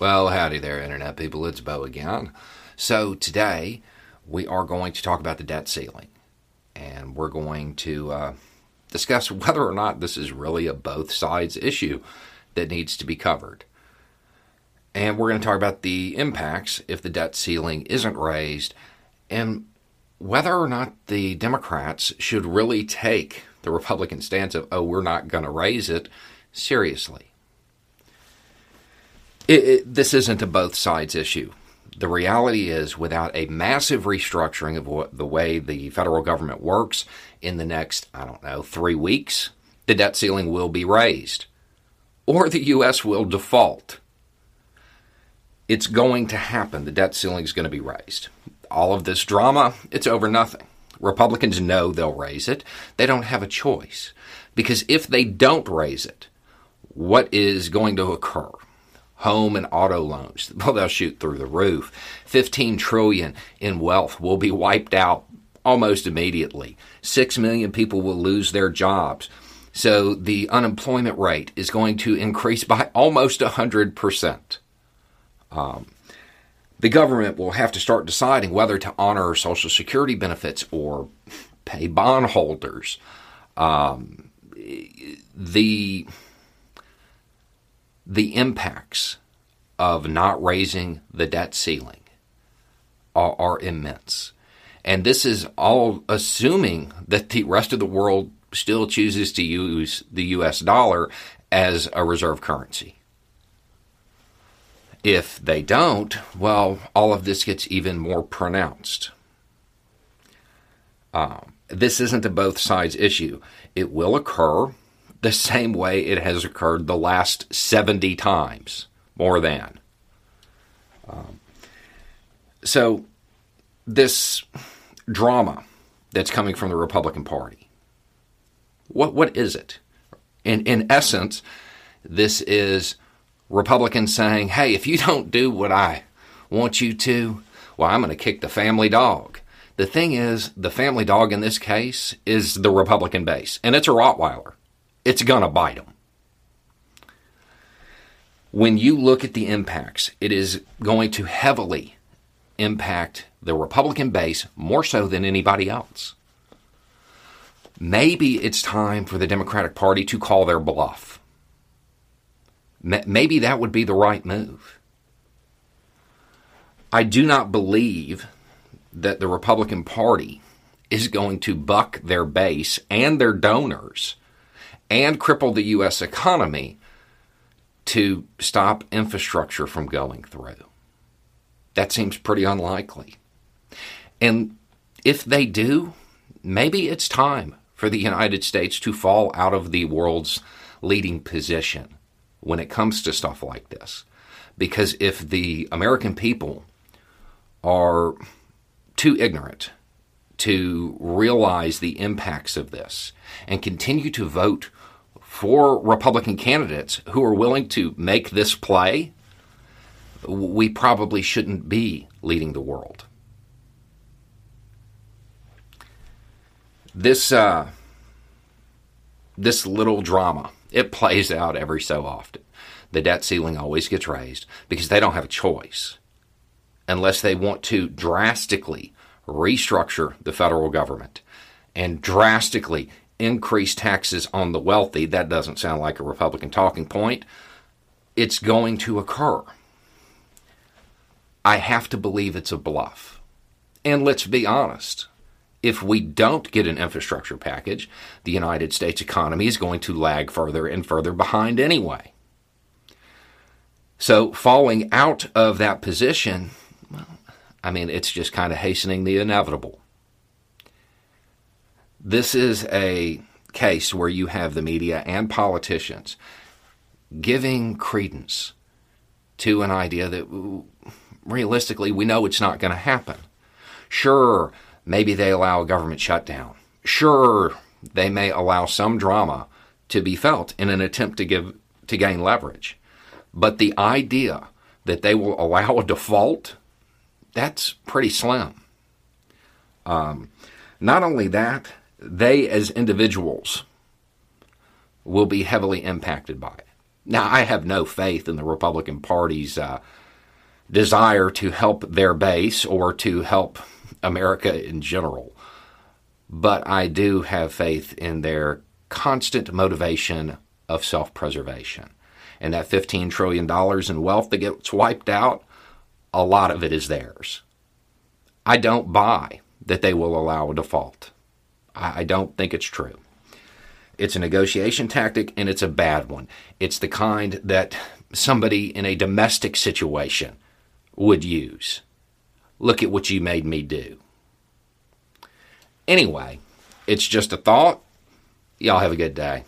Well, howdy there, Internet people. It's Beau again. So today we are going to talk about the debt ceiling. And we're going to uh, discuss whether or not this is really a both sides issue that needs to be covered. And we're going to talk about the impacts if the debt ceiling isn't raised and whether or not the Democrats should really take the Republican stance of, oh, we're not going to raise it seriously. It, it, this isn't a both sides issue. The reality is, without a massive restructuring of what, the way the federal government works in the next, I don't know, three weeks, the debt ceiling will be raised. Or the U.S. will default. It's going to happen. The debt ceiling is going to be raised. All of this drama, it's over nothing. Republicans know they'll raise it. They don't have a choice. Because if they don't raise it, what is going to occur? Home and auto loans. Well, they'll shoot through the roof. 15 trillion in wealth will be wiped out almost immediately. 6 million people will lose their jobs. So the unemployment rate is going to increase by almost 100%. Um, the government will have to start deciding whether to honor Social Security benefits or pay bondholders. Um, the the impacts of not raising the debt ceiling are, are, immense. And this is all assuming that the rest of the world still chooses to use the US dollar as a reserve currency. If they don't, well, all of this gets even more pronounced. Um, this isn't a both sides issue. It will occur the same way it has occurred the last 70 times, more than. Um, so, this drama that's coming from the Republican Party, what, what is it? In, in essence, this is Republicans saying, hey, if you don't do what I want you to, well, I'm going to kick the family dog. The thing is, the family dog in this case is the Republican base, and it's a Rottweiler it's going to bite them. When you look at the impacts, it is going to heavily impact the Republican base more so than anybody else. Maybe it's time for the Democratic Party to call their bluff. Maybe that would be the right move. I do not believe that the Republican Party is going to buck their base and their donors and cripple the U.S. economy to stop infrastructure from going through. That seems pretty unlikely. And if they do, maybe it's time for the United States to fall out of the world's leading position when it comes to stuff like this. Because if the American people are too ignorant to realize the impacts of this and continue to vote for Republican candidates who are willing to make this play, we probably shouldn't be leading the world. This uh, this little drama it plays out every so often. The debt ceiling always gets raised because they don't have a choice unless they want to drastically restructure the federal government and drastically increase taxes on the wealthy, that doesn't sound like a Republican talking point. It's going to occur. I have to believe it's a bluff. And let's be honest. If we don't get an infrastructure package, the United States economy is going to lag further and further behind anyway. So, falling out of that position, well, I mean, it's just kind of hastening the inevitable. This is a case where you have the media and politicians giving credence to an idea that realistically we know it's not going to happen. Sure, maybe they allow a government shutdown. Sure, they may allow some drama to be felt in an attempt to give to gain leverage. But the idea that they will allow a default, that's pretty slim. Um, not only that, they as individuals will be heavily impacted by it. Now, I have no faith in the Republican Party's uh, desire to help their base or to help America in general, but I do have faith in their constant motivation of self preservation. And that $15 trillion in wealth that gets wiped out, a lot of it is theirs. I don't buy that they will allow a default. I don't think it's true. It's a negotiation tactic and it's a bad one. It's the kind that somebody in a domestic situation would use. Look at what you made me do. Anyway, it's just a thought. Y'all have a good day.